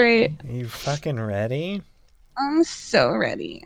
great. Are you fucking ready? I'm so ready.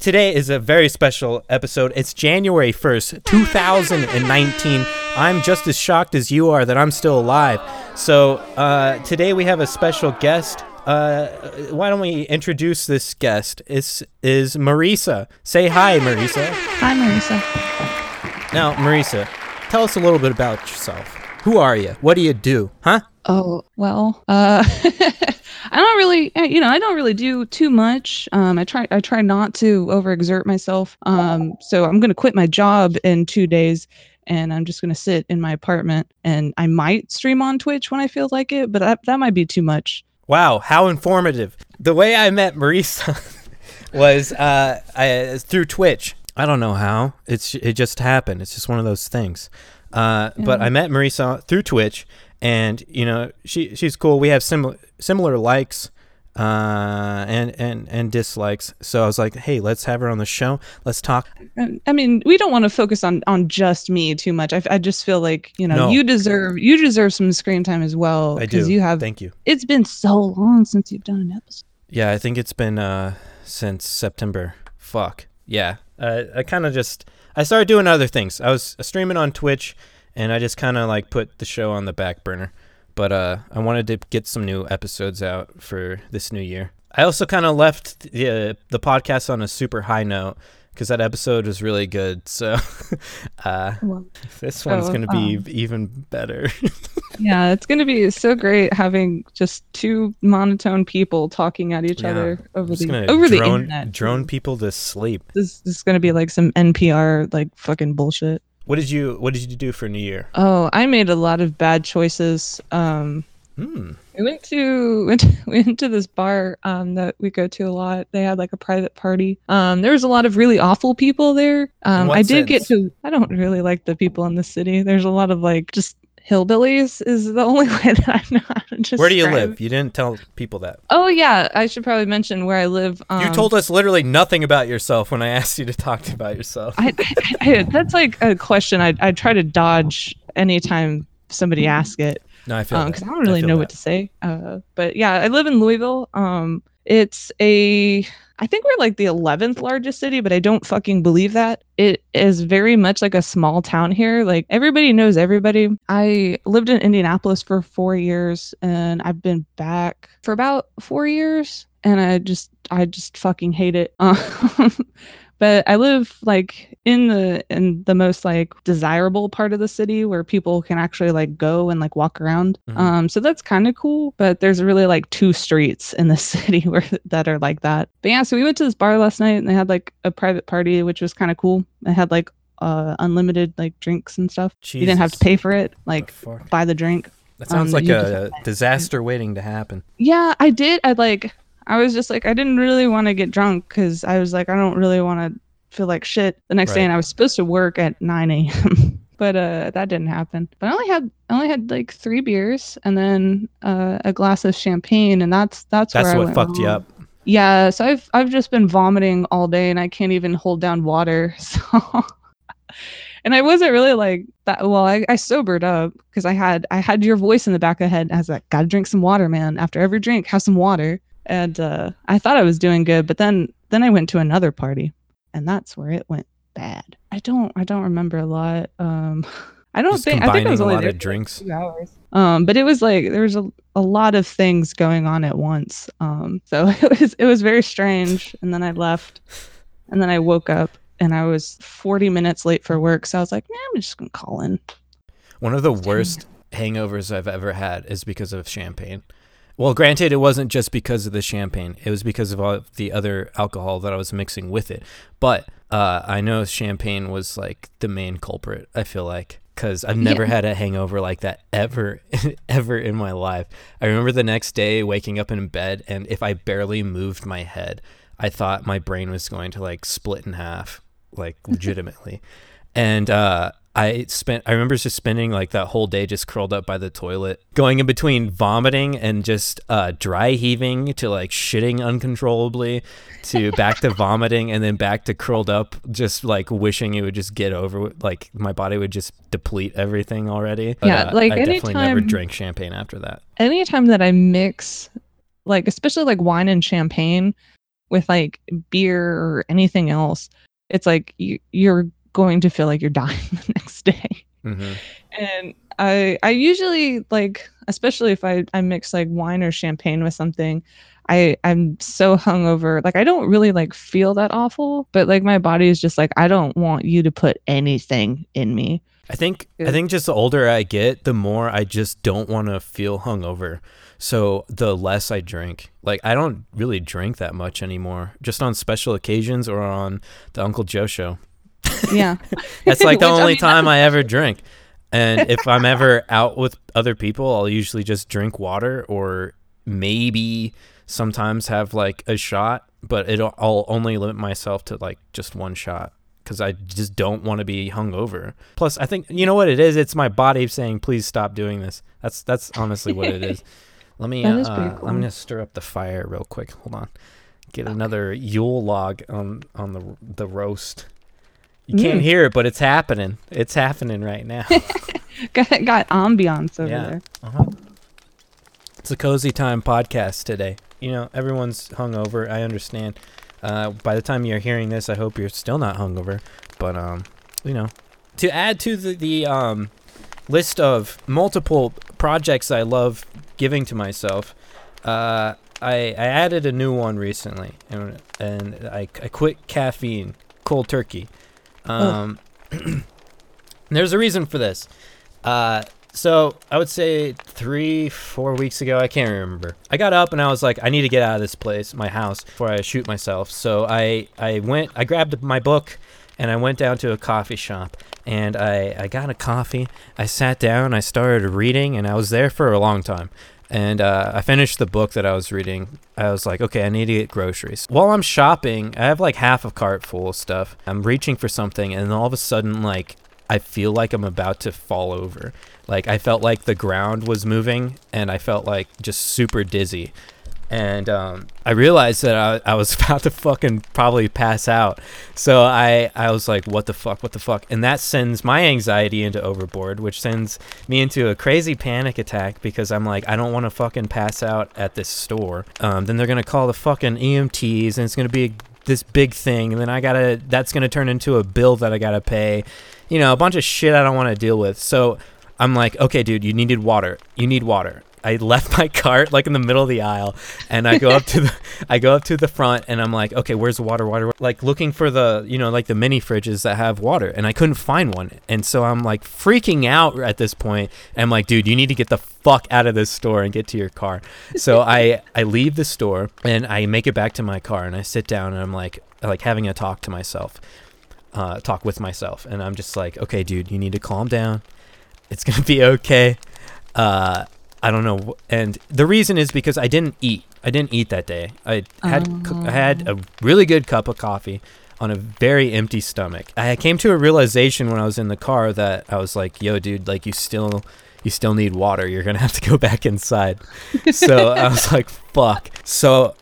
Today is a very special episode. It's January 1st, 2019. I'm just as shocked as you are that I'm still alive. So, uh, today we have a special guest. Uh, why don't we introduce this guest? Is is Marisa. Say hi, Marisa. Hi, Marisa. Now, Marisa, tell us a little bit about yourself. Who are you? What do you do? Huh? Oh, well, uh, I don't really, eh, you know, I don't really do too much. Um, I try, I try not to overexert myself. Um, so I'm going to quit my job in two days and I'm just going to sit in my apartment and I might stream on Twitch when I feel like it, but that, that might be too much. Wow, how informative. The way I met Marisa was uh, I, through Twitch. I don't know how. It's it just happened. It's just one of those things. Uh, But I met Marisa through Twitch, and you know she she's cool. We have similar similar likes uh, and and and dislikes. So I was like, hey, let's have her on the show. Let's talk. I mean, we don't want to focus on on just me too much. I, I just feel like you know No. you deserve you deserve some screen time as well I do. you have. Thank you. It's been so long since you've done an episode. Yeah, I think it's been uh, since September. Fuck. Yeah. Uh, I kind of just I started doing other things. I was streaming on Twitch, and I just kind of like put the show on the back burner. But uh, I wanted to get some new episodes out for this new year. I also kind of left the uh, the podcast on a super high note because that episode was really good. So uh, Well, this one's Oh, gonna be um, even better. yeah, it's gonna be so great having just two monotone people talking at each Yeah. other over the over the drone internet. drone people to sleep. This, this is gonna be like some NPR like fucking bullshit. What did you What did you do for New Year? Oh, I made a lot of bad choices. Um, Hmm. we went to went to, went to this bar um, that we go to a lot. They had like a private party. Um, there was a lot of really awful people there. Um, I did get to. I don't really like the people in the city. There's a lot of like just hillbillies. Is the only way that I know how to describe. Where do you live? You didn't tell people that. Oh yeah, I should probably mention where I live. Um, you told us literally nothing about yourself when I asked you to talk about yourself. I, I, I, that's like a question I I try to dodge anytime somebody asks it. No, I feel because that. I don't really feel know that. what to say. Uh, but yeah, I live in Louisville. Um, it's a, I think we're like the 11th largest city, but I don't fucking believe that. It is very much like a small town here. Like everybody knows everybody. I lived in Indianapolis for four years, and I've been back for about four years, and I just, I just fucking hate it. Um, but I live like in the in the most like desirable part of the city where people can actually like go and like walk around. Mhm. Um, so that's kind of cool. But there's really like two streets in the city where that are like that. But yeah, so we went to this bar last night and they had like a private party, which was kind of cool. They had like uh unlimited like drinks and stuff. You didn't have to pay for it, like fuck? buy the drink. That sounds um, like a disaster waiting to happen. Yeah, I did. I like. I was just like, I didn't really want to get drunk because I was like, I don't really want to feel like shit the next day, and I was supposed to work at 9 a.m. but uh, that didn't happen. But I only had I only had like three beers and then uh, a glass of champagne, and that's that's That's where I what fucked you up. Yeah, so I've I've just been vomiting all day, and I can't even hold down water. So. And I wasn't really like that. Well, I, I sobered up because I had I had your voice in the back of the head. I was like, "Gotta drink some water, man. After every drink, have some water." And uh, I thought I was doing good, but then then I went to another party, and that's where it went bad. I don't I don't remember a lot. Um, I don't Just think I think it was a only lot there of drinks. two hours. Um, but it was like there was a, a lot of things going on at once. Um, so it was it was very strange. And then I left, and then I woke up and I was 40 minutes late for work. So I was like, nah, I'm just gonna call in. One of the worst hangovers I've ever had is because of champagne. Well, granted, it wasn't just because of the champagne; it was because of all the other alcohol that I was mixing with it. But uh, I know champagne was like the main culprit. I feel like because I've never Yeah. had a hangover like that ever, ever in my life. I remember the next day waking up in bed, and if I barely moved my head, I thought my brain was going to like split in half, like legitimately. and uh, I spent I remember just spending like that whole day just curled up by the toilet, going in between vomiting and just uh, dry heaving to like shitting uncontrollably to back to vomiting and then back to curled up, just like wishing it would just get over with like my body would just deplete everything already. But, Yeah, uh, like I definitely never drank champagne after that. Anytime that I mix like especially like wine and champagne with like beer or anything else, it's like you, you're going to feel like you're dying the next day. hmm And I I usually like especially if I I mix like wine or champagne with something, I I'm so hungover. Like I don't really like feel that awful, but like my body is just like I don't want you to put anything in me. I think I think just the older I get, the more I just don't want to feel hungover. So the less I drink. Like I don't really drink that much anymore. Just on special occasions or on the Uncle Joe show. Yeah. That's like the Which, I only mean, time I ever drink. And if I'm ever out with other people, I'll usually just drink water or maybe sometimes have like a shot, but it'll I'll only limit myself to like just one shot because I just don't want to be hungover. Plus, I think you know what it is. It's my body saying, "Please stop doing this." That's that's honestly what it is. Let me. Uh, is uh, cool. I'm gonna stir up the fire real quick. Hold on. Get another Yule log on on the the roast. You can't Mm. hear it, but it's happening. It's happening right now. got, got ambiance over Yeah. there. Uh-huh. It's a cozy time podcast today. You know, everyone's hungover. I understand. Uh, by the time you're hearing this, I hope you're still not hungover. But um, you know, to add to the the um list of multiple projects I love giving to myself, uh, I I added a new one recently, and and I I quit caffeine cold turkey. Um, there's a reason for this. Uh, so I would say three, four weeks ago, I can't remember. I got up and I was like, I need to get out of this place, my house, before I shoot myself. So I, I went, I grabbed my book and I went down to a coffee shop and I, I got a coffee. I sat down, I started reading, and I was there for a long time. And uh, I finished the book that I was reading. I was like, okay, I need to get groceries. While I'm shopping, I have like half a cart full of stuff. I'm reaching for something, and all of a sudden, like, I feel like I'm about to fall over. Like I felt like the ground was moving, and I felt like just super dizzy. And um, I realized that I, I was about to fucking probably pass out. So I, I was like, what the fuck, what the fuck? And that sends my anxiety into overboard, which sends me into a crazy panic attack because I'm like, I don't want to fucking pass out at this store. Um, then they're going to call the fucking EMTs, and it's going to be this big thing. And then I got to, that's going to turn into a bill that I got to pay. You know, a bunch of shit I don't want to deal with. So I'm like, okay, dude, you needed water. You need water. I left my cart like in the middle of the aisle, and I go up to the, I go up to the front, and I'm like, okay, where's the water? Water, like looking for the, you know, like the mini fridges that have water, and I couldn't find one, and so I'm like freaking out at this point. And I'm like, dude, you need to get the fuck out of this store and get to your car. So I, I leave the store and I make it back to my car, and I sit down, and I'm like, like having a talk to myself, uh, talk with myself, and I'm just like, okay, dude, you need to calm down. It's gonna be okay. Uh, I don't know, and the reason is because I didn't eat. I didn't eat that day. I had cu- I had a oh. really good cup of coffee on a very empty stomach. I came to a realization when I was in the car that I was like, "Yo, dude, like you still." You still need water. You're gonna have to go back inside. So I was like, "Fuck." So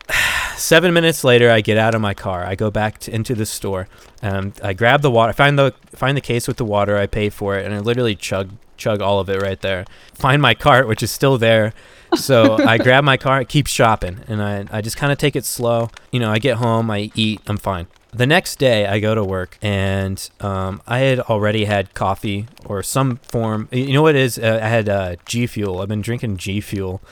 seven minutes later, I get out of my car. I go back to, into the store. Um, I grab the water. I find the find the case with the water. I pay for it, and I literally chug chug all of it right there. Find my cart, which is still there. So I grab my cart, keep shopping, and I I just kind of take it slow. You know, I get home, I eat, I'm fine. The next day, I go to work, and um, I had already had coffee or some form. You know what it is? Uh, I had uh, G Fuel. I've been drinking G Fuel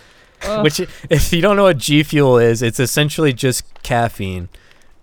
Which if you don't know what G Fuel is, it's essentially just caffeine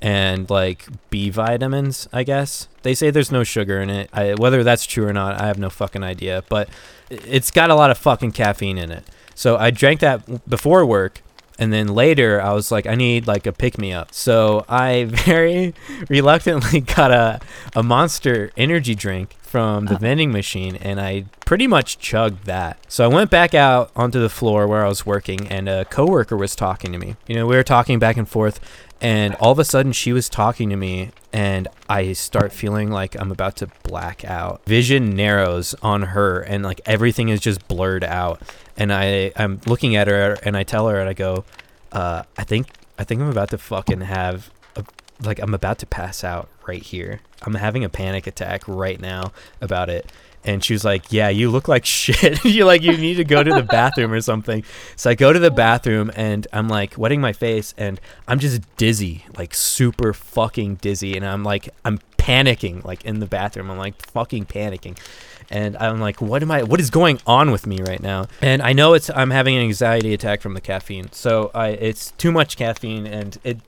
and like B vitamins, I guess. They say there's no sugar in it. I, whether that's true or not, I have no fucking idea, but it's got a lot of fucking caffeine in it. So I drank that before work and then later I was like I need like a pick me up. So I very reluctantly got a a Monster energy drink from the ah. vending machine and I pretty much chugged that. So I went back out onto the floor where I was working and a coworker was talking to me. You know, we were talking back and forth and all of a sudden she was talking to me and I start feeling like I'm about to black out. Vision narrows on her and like everything is just blurred out. And I I'm looking at her and I tell her and I go, uh, I think I think I'm about to fucking have a like I'm about to pass out right here. I'm having a panic attack right now about it. And she was like, "Yeah, you look like shit. you like you need to go to the bathroom or something." So I go to the bathroom and I'm like wetting my face and I'm just dizzy, like super fucking dizzy and I'm like I'm panicking like in the bathroom. I'm like fucking panicking. And I'm like, "What am I what is going on with me right now?" And I know it's I'm having an anxiety attack from the caffeine. So I it's too much caffeine and it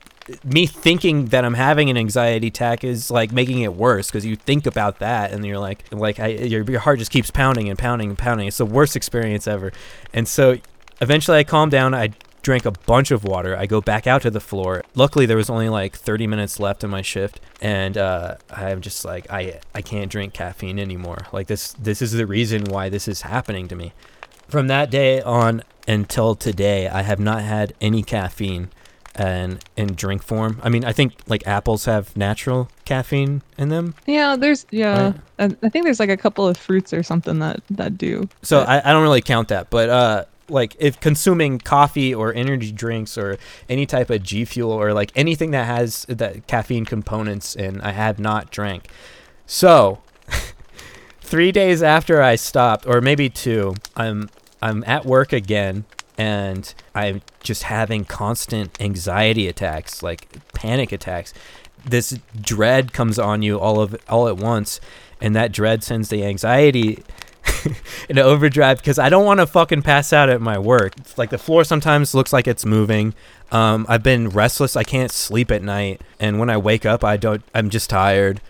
me thinking that I'm having an anxiety attack is like making it worse because you think about that and you're like, like I, your, your heart just keeps pounding and pounding and pounding. It's the worst experience ever. And so eventually I calm down. I drank a bunch of water. I go back out to the floor. Luckily, there was only like 30 minutes left in my shift, and uh, I'm just like, I I can't drink caffeine anymore. Like this this is the reason why this is happening to me. From that day on until today, I have not had any caffeine and in drink form. I mean, I think like apples have natural caffeine in them. Yeah, there's yeah. Right. I, I think there's like a couple of fruits or something that that do. So I, I don't really count that, but uh, like if consuming coffee or energy drinks or any type of G Fuel or like anything that has that caffeine components and I have not drank. So three days after I stopped, or maybe two, I'm I'm at work again and I'm just having constant anxiety attacks, like panic attacks. This dread comes on you all of all at once, and that dread sends the anxiety into overdrive because I don't want to fucking pass out at my work. It's like the floor sometimes looks like it's moving. Um, I've been restless. I can't sleep at night, and when I wake up, I don't. I'm just tired.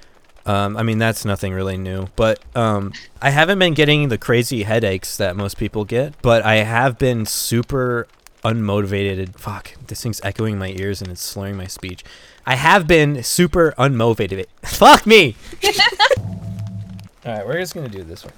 Um, I mean, that's nothing really new, but um, I haven't been getting the crazy headaches that most people get, but I have been super unmotivated. Fuck, this thing's echoing in my ears and it's slurring my speech. I have been super unmotivated. Fuck me! All right, we're just gonna do this one.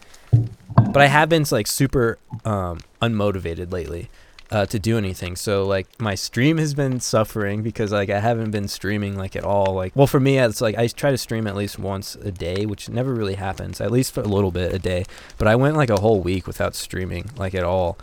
But I have been like super um, unmotivated lately uh, to do anything. So like my stream has been suffering because like I haven't been streaming like at all. Like well for me it's like I try to stream at least once a day, which never really happens. At least for a little bit a day. But I went like a whole week without streaming like at all.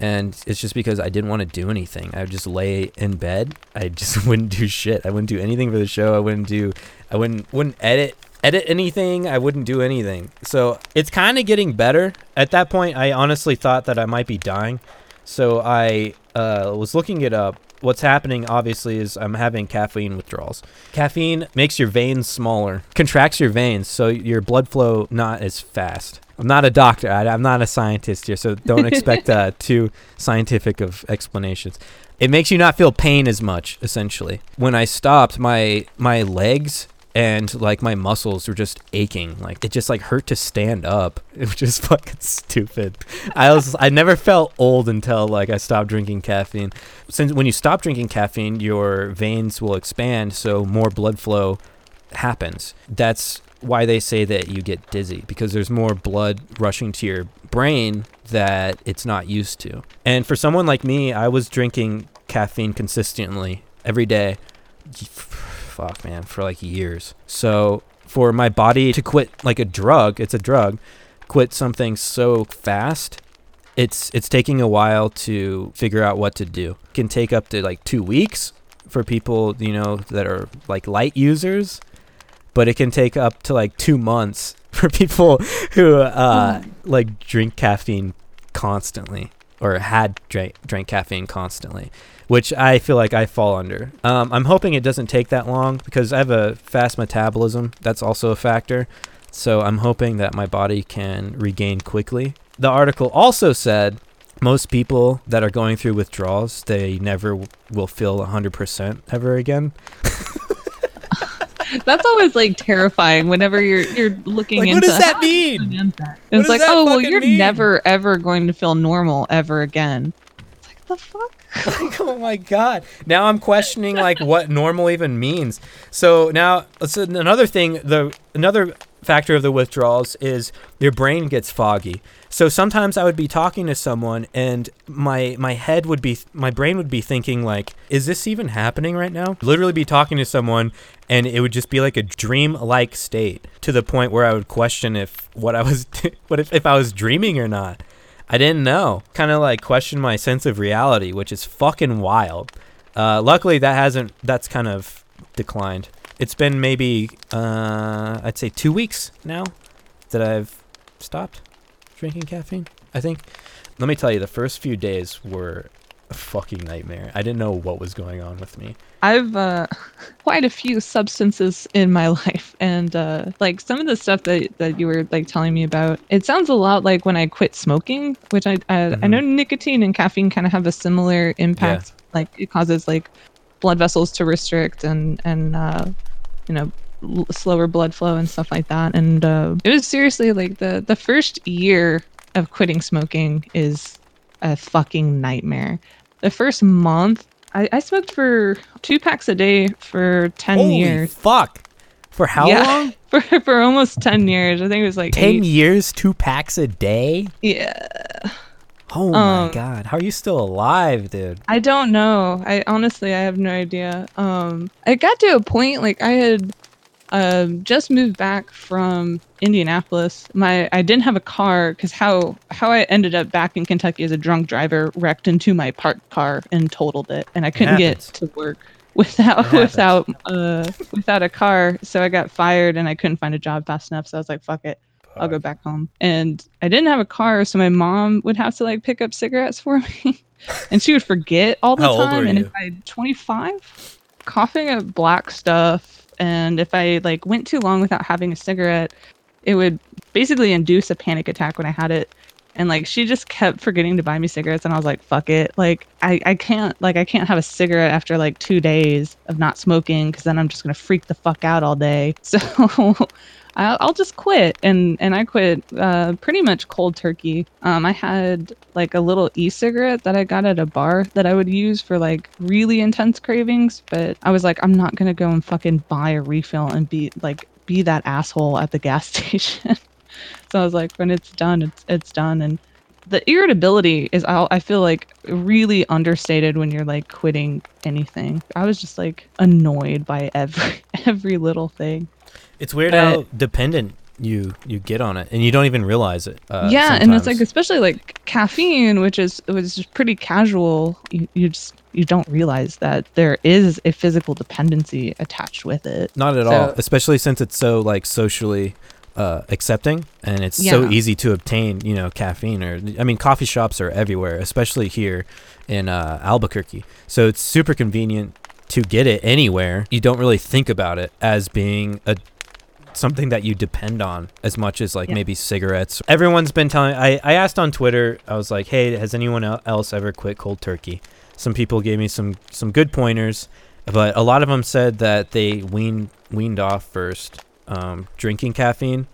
And it's just because I didn't want to do anything. I would just lay in bed. I just wouldn't do shit. I wouldn't do anything for the show. I wouldn't do I wouldn't wouldn't edit edit anything. I wouldn't do anything. So it's kind of getting better. At that point, I honestly thought that I might be dying. So I uh, was looking it up. What's happening, obviously, is I'm having caffeine withdrawals. Caffeine makes your veins smaller, contracts your veins, so your blood flow not as fast. I'm not a doctor. I, I'm not a scientist here, so don't expect uh, too scientific of explanations. It makes you not feel pain as much, essentially. When I stopped, my my legs and like my muscles were just aching. Like it just like hurt to stand up it was just fucking stupid. I was i never felt old until like i stopped drinking caffeine. Since when you stop drinking caffeine your veins will expand so more blood flow happens. That's why they say that you get dizzy because there's more blood rushing to your brain that it's not used to. And for someone like me i was drinking caffeine consistently every day fuck man for like years. So for my body to quit like a drug it's a drug quit something so fast it's it's taking a while to figure out what to do. It can take up to like two weeks for people you know that are like light users but it can take up to like two months for people who uh like drink caffeine constantly or had drank drank caffeine constantly which I feel like I fall under. Um, I'm hoping it doesn't take that long because I have a fast metabolism. That's also a factor. So I'm hoping that my body can regain quickly. The article also said most people that are going through withdrawals, they never w- will feel 100% ever again. That's always like terrifying whenever you're you're looking Like, into what does that mean? And it's like, oh well, you're mean? never ever going to feel normal ever again. It's like the fuck. like, oh my god now i'm questioning like what normal even means so now so another thing the another factor of the withdrawals is your brain gets foggy so sometimes i would be talking to someone and my my head would be my brain would be thinking like is this even happening right now literally be talking to someone and it would just be like a dream like state to the point where i would question if what i was what if, if i was dreaming or not I didn't know. Kind of like question my sense of reality, which is fucking wild. Uh, luckily, that hasn't. That's kind of declined. it's been maybe uh, I'd say two weeks now that I've stopped drinking caffeine. I think. Let me tell you, the first few days were a fucking nightmare. I didn't know what was going on with me. I've uh, quite a few substances in my life, and uh, like some of the stuff that, that you were like telling me about, it sounds a lot like when I quit smoking, which I I, mm-hmm. I know nicotine and caffeine kind of have a similar impact. Yeah. Like it causes like blood vessels to restrict and and uh, you know l- slower blood flow and stuff like that. And uh, it was seriously like the the first year of quitting smoking is a fucking nightmare. The first month, I, I smoked for two packs a day for 10 Holy years. fuck. For how yeah, long? For, for almost 10 years. I think it was like 10 years, two packs a day? Yeah. Oh um, my god. How are you still alive, dude? I don't know. I honestly I have no idea. Um I got to a point like I had um, just moved back from Indianapolis. My I didn't have a car because how how I ended up back in Kentucky as a drunk driver wrecked into my parked car and totaled it, and I couldn't get to work without without uh without a car. So I got fired and I couldn't find a job fast enough. So I was like, fuck it. I'll go back home. And I didn't have a car, so my mom would have to like pick up cigarettes for me. and she would forget all the How time. and if I 25, coughing up black stuff, and if I like went too long without having a cigarette, it would basically induce a panic attack when I had it. And like she just kept forgetting to buy me cigarettes and I was like, fuck it. Like I, I can't like I can't have a cigarette after like two days of not smoking because then I'm just gonna freak the fuck out all day. So I'll, just quit. And and I quit uh, pretty much cold turkey. Um, I had like a little e-cigarette that I got at a bar that I would use for like really intense cravings, but I was like, I'm not gonna go and fucking buy a refill and be like be that asshole at the gas station. so I was like, when it's done, it's it's done. And the irritability is I feel like really understated when you're like quitting anything. I was just like annoyed by every every little thing. It's weird but, how dependent you you get on it, and you don't even realize it. Uh, yeah, sometimes. and it's like especially like caffeine, which is was just pretty casual. You, you just you don't realize that there is a physical dependency attached with it. Not at so, all, especially since it's so like socially uh, accepting and it's yeah. so easy to obtain. You know, caffeine or I mean, coffee shops are everywhere, especially here in uh, Albuquerque. So it's super convenient to get it anywhere. You don't really think about it as being a something that you depend on as much as like yeah. maybe cigarettes. Everyone's been telling I, I asked on Twitter, I was like, "Hey, has anyone else ever quit cold turkey?" Some people gave me some some good pointers, but a lot of them said that they weaned weaned off first um, drinking caffeine.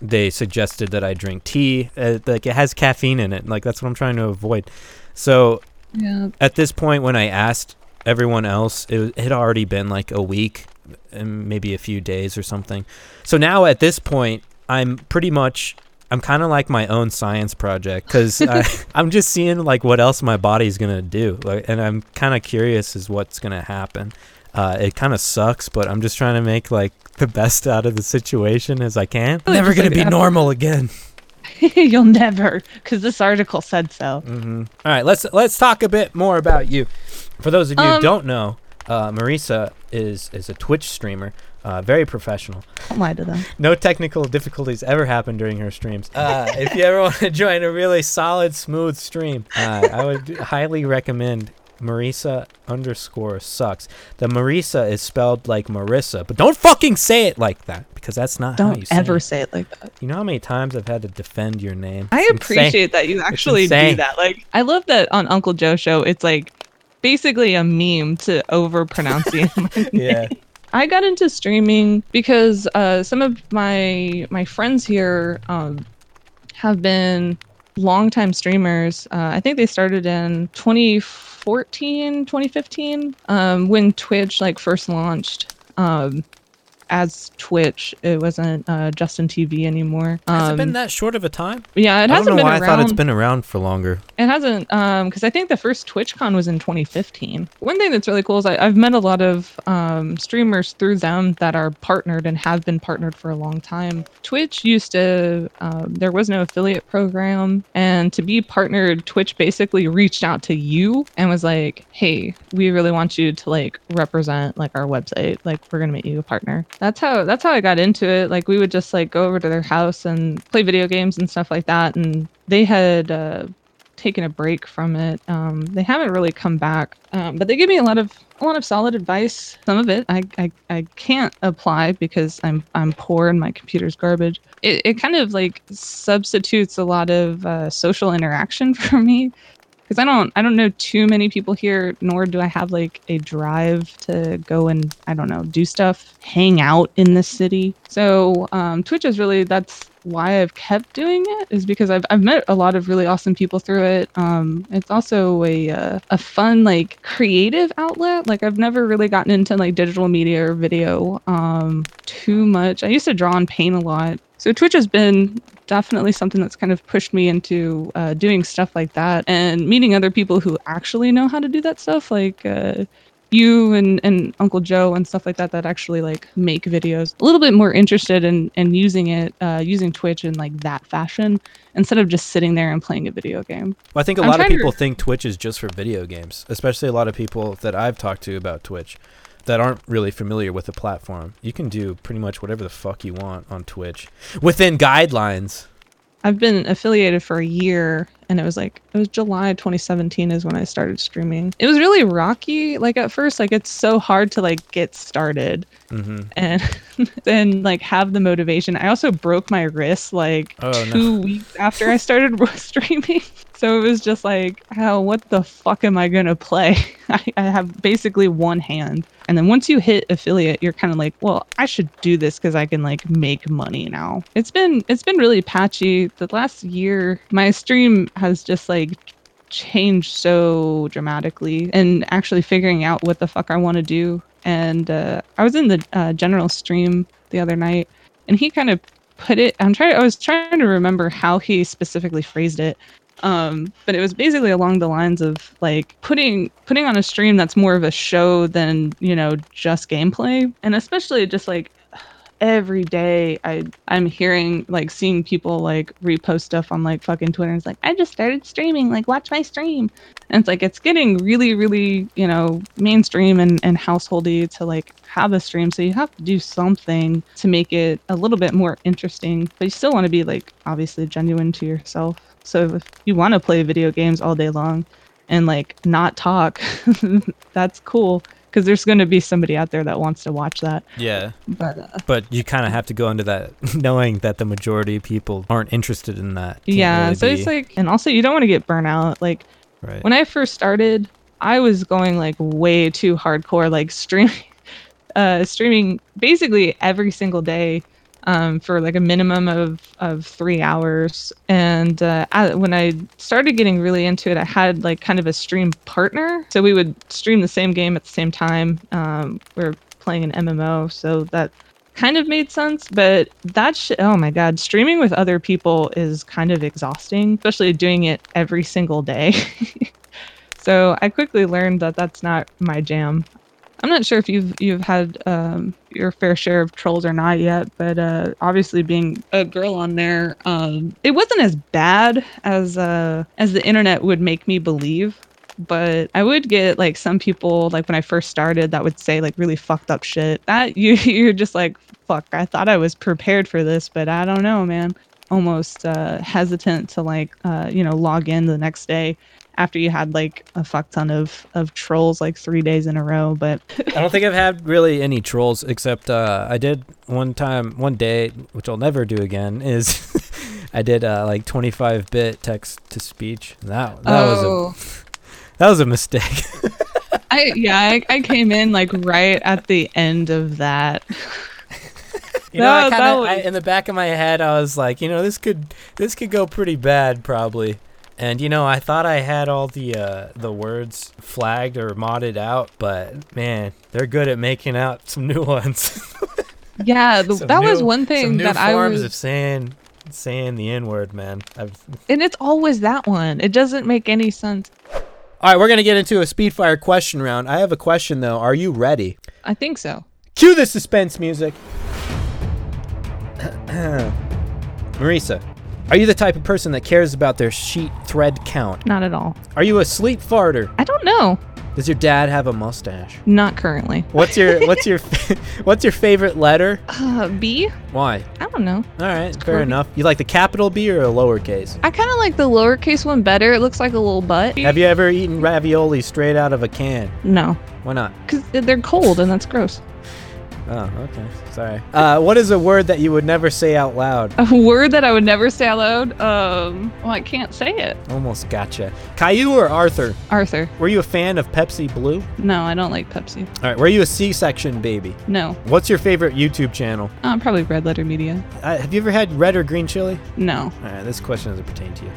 They suggested that I drink tea, uh, like it has caffeine in it. Like that's what I'm trying to avoid. So yeah. at this point, when I asked everyone else, it, it had already been like a week and maybe a few days or something. So now at this point, I'm pretty much I'm kind of like my own science project because I'm just seeing like what else my body's gonna do, like, and I'm kind of curious as what's gonna happen. Uh, it kind of sucks, but I'm just trying to make like the best out of the situation as I can. I'm never gonna be normal again. You'll never, because this article said so. Mm-hmm. All right, let's let's talk a bit more about you. For those of you um, who don't know, uh, Marisa is is a Twitch streamer, uh, very professional. Don't lie to them. No technical difficulties ever happen during her streams. Uh, if you ever want to join a really solid, smooth stream, uh, I would highly recommend Marisa underscore sucks. The Marisa is spelled like Marissa, but don't fucking say it like that because that's not don't how you say ever it. say it like that. You know how many times I've had to defend your name? I it's appreciate insane. that you actually do that. Like I love that on Uncle Joe show. It's like basically a meme to overpronounce yeah. I got into streaming because uh, some of my my friends here um, have been longtime streamers. Uh, I think they started in 2014, 2015, um, when Twitch like first launched. Um, as Twitch. It wasn't uh, Justin TV anymore. Has it Um, been that short of a time? yeah, it I don't hasn't know been why I around. thought it's been around for longer. It hasn't, um, because I think the first TwitchCon was in 2015. One thing that's really cool is I, I've met a lot of um, streamers through them that are partnered and have been partnered for a long time. Twitch used to, um, there was no affiliate program, and to be partnered, Twitch basically reached out to you and was like, "Hey, we really want you to like represent like our website. Like, we're gonna make you a partner." That's how that's how I got into it. Like, we would just like go over to their house and play video games and stuff like that, and they had. Uh, taken a break from it. Um, they haven't really come back, um, but they give me a lot of a lot of solid advice. Some of it I, I, I can't apply because I'm I'm poor and my computer's garbage. It, it kind of like substitutes a lot of uh, social interaction for me because I don't I don't know too many people here, nor do I have like a drive to go and I don't know do stuff, hang out in the city. So um, Twitch is really that's why I've kept doing it is because I've I've met a lot of really awesome people through it. Um, it's also a uh, a fun like creative outlet. Like I've never really gotten into like digital media or video um, too much. I used to draw and paint a lot. So Twitch has been definitely something that's kind of pushed me into uh, doing stuff like that and meeting other people who actually know how to do that stuff like uh, you and, and uncle joe and stuff like that that actually like make videos. A little bit more interested in, in using it uh, using twitch in like that fashion instead of just sitting there and playing a video game. Well, I think a I'm lot of trying to- people think Twitch is just for video games, especially a lot of people that I've talked to about Twitch that aren't really familiar with the platform. You can do pretty much whatever the fuck you want on Twitch within guidelines. I've been affiliated for a year and it was like it was July 2017 is when I started streaming. It was really rocky like at first like it's so hard to like get started hmm and then like have the motivation. I also broke my wrist like Oh, no. 2 weeks after I started streaming. So it was just like, how what the fuck am I to play? I, I have basically one hand. And then once you hit affiliate, you're kind of like, well, I should do this because I can like make money now. It's been it's been really patchy. The last year, my stream has just like changed so dramatically and actually figuring out what the fuck I want to do. And uh, I was in the uh, general stream the other night, and he kind of put it. I'm trying. I was trying to remember how he specifically phrased it, um, but it was basically along the lines of like putting putting on a stream that's more of a show than you know just gameplay, and especially just like every day I I'm hearing like seeing people like repost stuff on like fucking Twitter. It's like I just started streaming, like watch my stream, and it's like it's getting really really you know mainstream and and householdy to like have a stream. So you have to do something to make it a little bit more interesting, but you still want to be like obviously genuine to yourself. So if you want to play video games all day long and like not talk, that's cool because there's going to be somebody out there that wants to watch that. Yeah, But uh, but you kind of have to go into that knowing that the majority of people aren't interested in that. Can't yeah, really so it's like, and also you don't want to get burnt out. Like right. when I first started, I was going like way too hardcore, like streaming, uh, streaming basically every single day, um, for like a minimum of of three hours. And uh, I, when I started getting really into it, I had like kind of a stream partner, so we would stream the same game at the same time. Um, we are playing an MMO, so that kind of made sense but that oh my god streaming with other people is kind of exhausting especially doing it every single day so i quickly learned that that's not my jam i'm not sure if you've you've had um, your fair share of trolls or not yet but uh, obviously being a girl on there um, it wasn't as bad as uh, as the internet would make me believe but I would get like some people like when I first started that would say like really fucked up shit. That you you're just like fuck. I thought I was prepared for this, but I don't know, man. Almost uh, hesitant to like uh, you know log in the next day after you had like a fuck ton of of trolls like three days in a row. But I don't think I've had really any trolls except uh, I did one time, one day, which I'll never do again. Is I did uh, like 25 bit text to speech. That that was a that was a mistake. I yeah I, I came in like right at the end of that. You know, I That- that kinda, was- I, in the back of my head, I was like, you know, this could this could go pretty bad probably. And you know, I thought I had all the uh, the words flagged or modded out, but man, they're good at making out some new ones. Yeah, the, that was new- one some thing that I forms was, of saying saying the N word, man. I've, and it's always that one. It doesn't make any sense. All right, we're gonna get into a speedfire question round. I have a question though. Are you ready? I think so. Cue the suspense music. Marisa, are you the type of person that cares about their sheet thread count? Not at all. Are you a sleep farter? I don't know. Does your dad have a mustache? Not currently. What's your what's your what's your favorite letter? Uh, B? Why? I don't know. All right, fair Kirby. enough. You like the capital B or a lowercase? I kind of like the lowercase one better. It looks like a little butt. Have you ever eaten ravioli straight out of a can? No, Why not? because they're cold and that's gross. Oh, okay. Sorry. Uh, what is a word that you would never say out loud? A word that I would never say out loud. Um, well, I can't say it. Almost gotcha. Caillou or Arthur? Arthur. Were you a fan of Pepsi Blue? No, I don't like Pepsi. All right. Were you a C-section baby? No, What's your favorite YouTube channel? uh, probably Red Letter Media. Uh, have you ever had red or green chili? No, All right. This question doesn't pertain to you.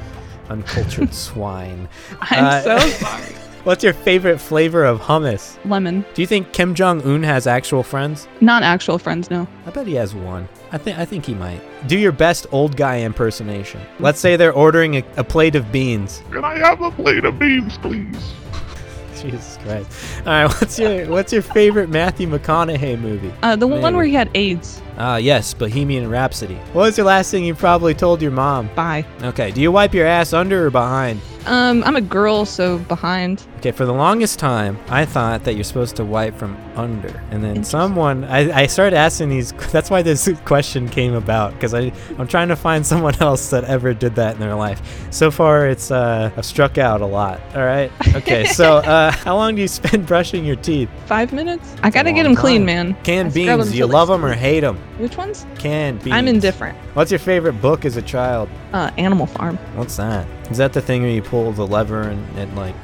Uncultured swine. I'm Uh, so sorry. What's your favorite flavor of hummus? Lemon. Do you think Kim Jong Un has actual friends? Not actual friends. No. I bet he has one. I think I think he might. Do your best old guy impersonation. Let's say they're ordering a, a plate of beans. Can I have a plate of beans, please? Jesus Christ. All right, what's your what's your favorite Matthew McConaughey movie? Uh, the one where he had AIDS. Ah, yes, Bohemian Rhapsody. What was the last thing you probably told your mom? Bye. Okay, do you wipe your ass under or behind? Um, I'm a girl, so behind. Okay, for the longest time, I thought that you're supposed to wipe from under. And then someone, I, I started asking these, that's why this question came about, because I'm trying to find someone else that ever did that in their life. So far, it's, uh, I've struck out a lot. All right. Okay, so uh, how long do you spend brushing your teeth? Five minutes. I gotta get them clean, man. Canned I beans, do you love them or hate them? Which ones? Canned beans. I'm indifferent. What's your favorite book as a child? Uh, Animal Farm. What's that? Is that the thing where you pull the lever and it, like,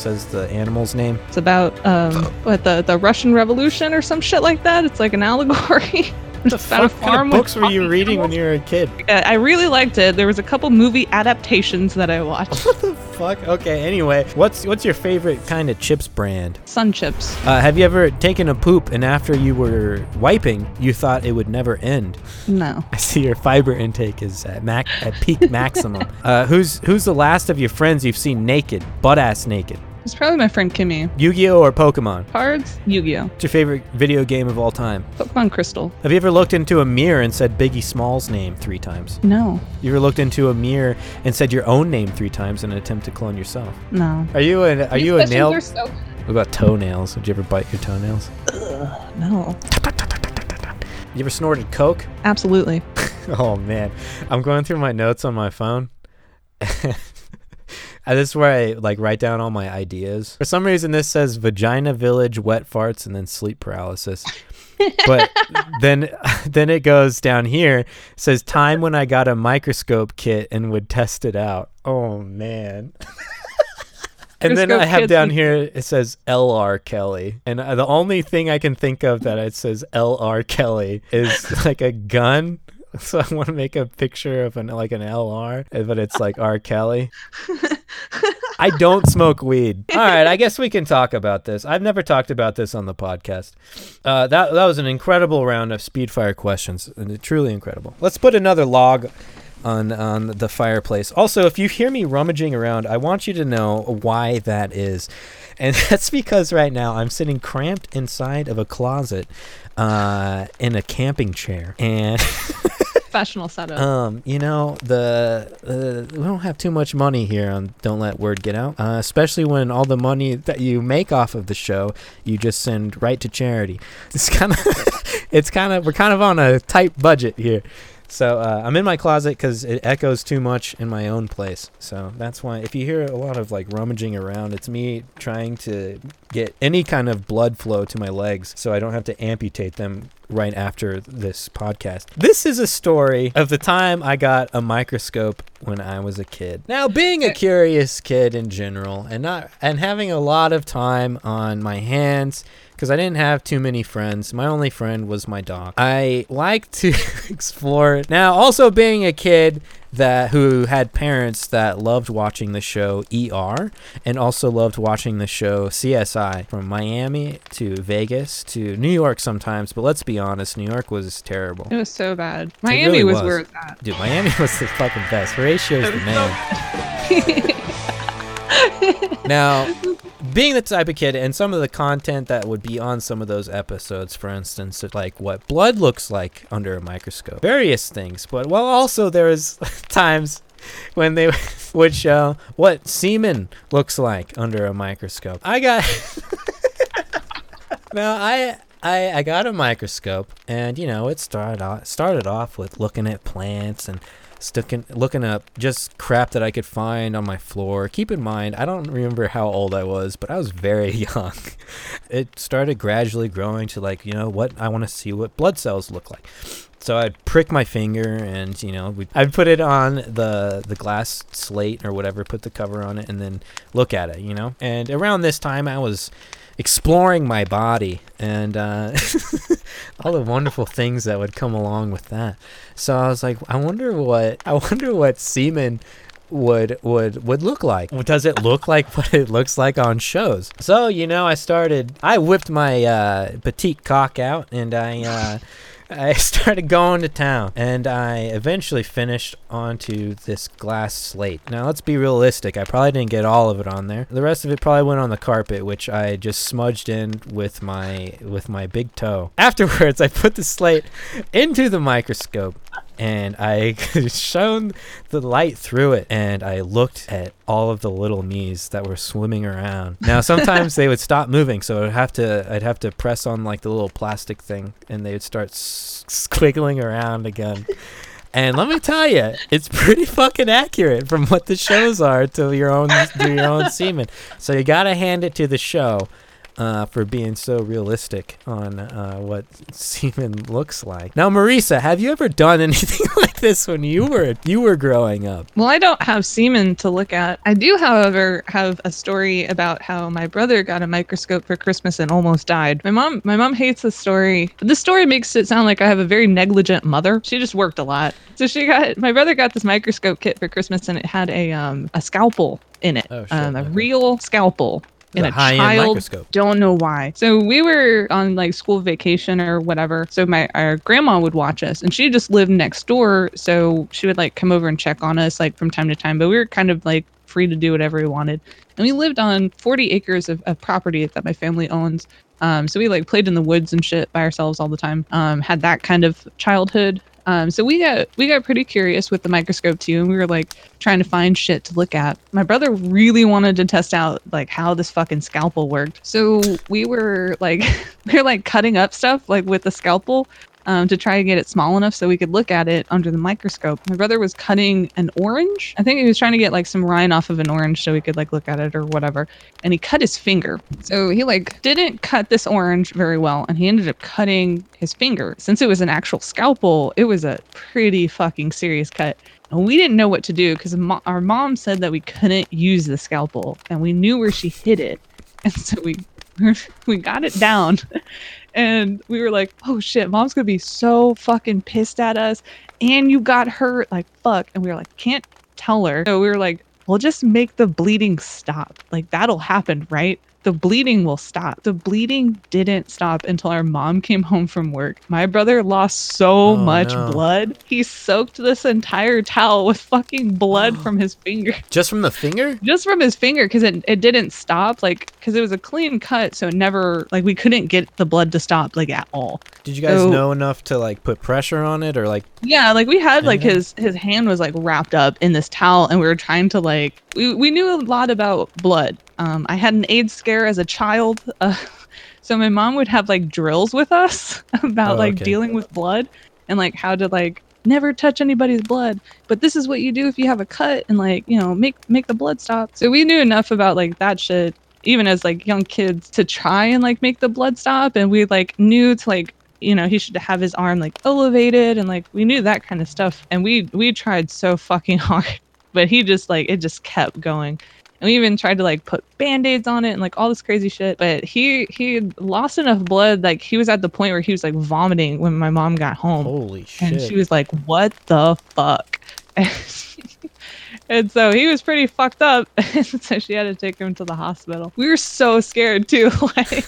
says the animal's name? It's about um, what the the Russian Revolution or some shit like that. It's like an allegory. What the It's about a fuck kind of books were you talking reading when you were a kid? I really liked it. There was a couple movie adaptations that I watched. What the fuck? Okay, anyway, what's what's your favorite kind of chips brand? Sun chips. Uh, have you ever taken a poop and after you were wiping, you thought it would never end? No. I see your fiber intake is at, mac- at peak maximum. Uh, who's who's the last of your friends you've seen naked, butt ass naked? It's probably my friend Kimmy. Yu-Gi-Oh or Pokemon? Cards. Yu-Gi-Oh. What's your favorite video game of all time? Pokemon Crystal. Have you ever looked into a mirror and said Biggie Small's name three times? No. You ever looked into a mirror and said your own name three times in an attempt to clone yourself? No. Are you a are you a nail? Are so- What about toenails? Would you ever bite your toenails? no. You ever snorted coke? Absolutely. Oh man, I'm going through my notes on my phone. This is where I like write down all my ideas. For some reason, this says vagina village, wet farts, and then sleep paralysis. but then, then it goes down here. It says time when I got a microscope kit and would test it out. Oh man. And then I have down here it says L.R. Kelly, and uh, the only thing I can think of that it says L.R. Kelly is like a gun. So I want to make a picture of an like an L.R. but it's like R. Kelly. I don't smoke weed. All right, I guess we can talk about this. I've never talked about this on the podcast. Uh, that that was an incredible round of speedfire questions, truly incredible. Let's put another log on on the fireplace. Also, if you hear me rummaging around, I want you to know why that is. And that's because right now I'm sitting cramped inside of a closet uh, in a camping chair. And Professional setup. um, you know, the uh, we don't have too much money here on Don't Let Word Get Out, uh, especially when all the money that you make off of the show you just send right to charity. It's kind of, it's kind of, we're kind of on a tight budget here. So uh, I'm in my closet because it echoes too much in my own place. So that's why if you hear a lot of like rummaging around, it's me trying to get any kind of blood flow to my legs so I don't have to amputate them right after this podcast. This is a story of the time I got a microscope when I was a kid. Now, being a curious kid in general and not and having a lot of time on my hands because I didn't have too many friends. My only friend was my dog. I like to explore. Now, also being a kid that who had parents that loved watching the show ER and also loved watching the show CSI from Miami to Vegas to New York sometimes, but let's be honest, New York was terrible. It was so bad. Miami really was, was. where it's at. Dude, Miami was the fucking best. Horatio's the man. Now, being the type of kid, and some of the content that would be on some of those episodes, for instance, like what blood looks like under a microscope, various things. But well, also there's times when they would show what semen looks like under a microscope. I got now I. I, I got a microscope and you know it started off, started off with looking at plants and sticking looking up just crap that I could find on my floor. Keep in mind, I don't remember how old I was, but I was very young. It started gradually growing to like, you know, what I want to see what blood cells look like. So I'd prick my finger and, you know, I'd put it on the the glass slate or whatever, put the cover on it and then look at it, you know? And around this time I was exploring my body and uh, all the wonderful things that would come along with that. So I was like, I wonder what I wonder what semen would would would look like. Does it look like what it looks like on shows? So you know, I started. I whipped my uh, petite cock out, and I. Uh, I started going to town and I eventually finished onto this glass slate. Now, let's be realistic. I probably didn't get all of it on there. The rest of it probably went on the carpet, which I just smudged in with my with my big toe. Afterwards, I put the slate into the microscope and I shone the light through it and I looked at all of the little me's that were swimming around. Now sometimes they would stop moving, so I'd have to I'd have to press on like the little plastic thing and they would start s- squiggling around again. And let me tell you, it's pretty fucking accurate from what the shows are to your own to your own semen. So you gotta hand it to the show uh, for being so realistic on uh, what semen looks like. Now, Marisa, have you ever done anything like this when you were you were growing up? Well, I don't have semen to look at. I do, however, have a story about how my brother got a microscope for Christmas and almost died. My mom, my mom hates the story. This story makes it sound like I have a very negligent mother. She just worked a lot. So she got my brother got this microscope kit for Christmas and it had a um a scalpel in it, Oh, shit, um, a real scalpel. In a child microscope. don't know why. So we were on like school vacation or whatever. So my our grandma would watch us and she just lived next door. So she would like come over and check on us like from time to time. But we were kind of like free to do whatever we wanted. And we lived on 40 acres of, of property that my family owns. Um, so we like played in the woods and shit by ourselves all the time. Um, had that kind of childhood um, so we got we got pretty curious with the microscope too, and we were like trying to find shit to look at. My brother really wanted to test out like how this fucking scalpel worked. So we were like we were like cutting up stuff like with the scalpel um, to try to get it small enough so we could look at it under the microscope. My brother was cutting an orange. I think he was trying to get like some rind off of an orange so we could like look at it or whatever. And he cut his finger. So he like didn't cut this orange very well and he ended up cutting his finger. Since it was an actual scalpel, it was a pretty fucking serious cut. And we didn't know what to do because mo- our mom said that we couldn't use the scalpel and we knew where she hid it. And so we we got it down and we were like, oh shit, mom's gonna be so fucking pissed at us. And you got hurt, like fuck. And we were like, can't tell her. So we were like, we'll just make the bleeding stop. Like that'll happen, right? The bleeding will stop. The bleeding didn't stop until our mom came home from work. My brother lost so Oh, much no. blood. He soaked this entire towel with fucking blood from his finger Just from the finger? just from his finger because it, it didn't stop like because it was a clean cut so it never like we couldn't get the blood to stop like at all Did you guys So- know enough to like put pressure on it or like yeah like we had like his his hand was like wrapped up in this towel and we were trying to like we, we knew a lot about blood um i had an aids scare as a child. Uh, so my mom would have like drills with us about Oh, like okay. dealing with blood and like how to like never touch anybody's blood. But this is what you do if you have a cut and like you know make make the blood stop. So we knew enough about like that shit even as like young kids to try and like make the blood stop. And we like knew to like you know he should have his arm like elevated and like we knew that kind of stuff. And we we tried so fucking hard but he just like it just kept going and we even tried to like put band-aids on it and like all this crazy shit but he he had lost enough blood like he was at the point where he was like vomiting when my mom got home. Holy shit. and she was like what the fuck? And so he was pretty fucked up so she had to take him to the hospital. We were so scared too like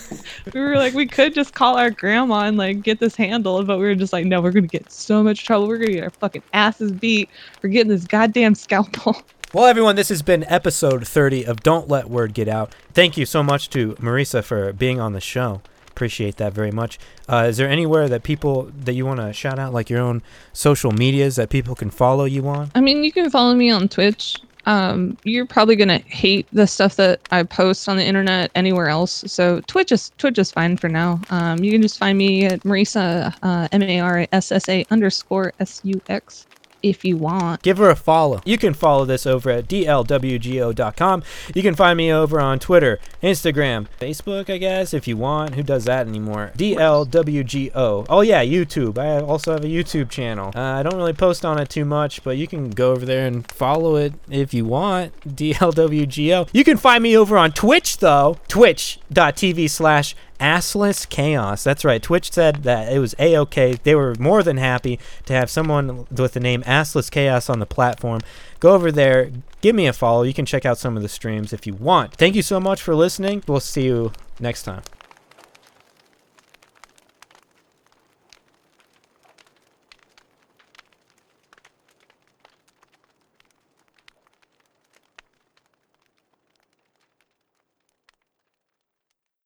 we were like we could just call our grandma and like get this handled but we were just like no we're gonna get so much trouble. We're gonna get our fucking asses beat for getting this goddamn scalpel Well, everyone, this has been episode 30 of Don't Let Word Get Out. Thank you so much to Marisa for being on the show. Appreciate that very much. Uh, is there anywhere that people that you want to shout out, like your own social medias that people can follow you on? I mean, you can follow me on Twitch. Um, you're probably gonna hate the stuff that I post on the internet anywhere else. So Twitch is Twitch is fine for now. Um, you can just find me at Marisa uh, M A R S S A underscore S U X if you want. Give her a follow. You can follow this over at dlwgo.com. You can find me over on Twitter, Instagram, Facebook, I guess, if you want. Who does that anymore? DLWGO. Oh, yeah, YouTube. I also have a YouTube channel. Uh, I don't really post on it too much, but you can go over there and follow it if you want. DLWGO. You can find me over on Twitch, though. Twitch.tv slash assless chaos. That's right. Twitch said that it was a okay. They were more than happy to have someone with the name assless chaos on the platform. Go over there, give me a follow. You can check out some of the streams if you want. Thank you so much for listening. We'll see you next time.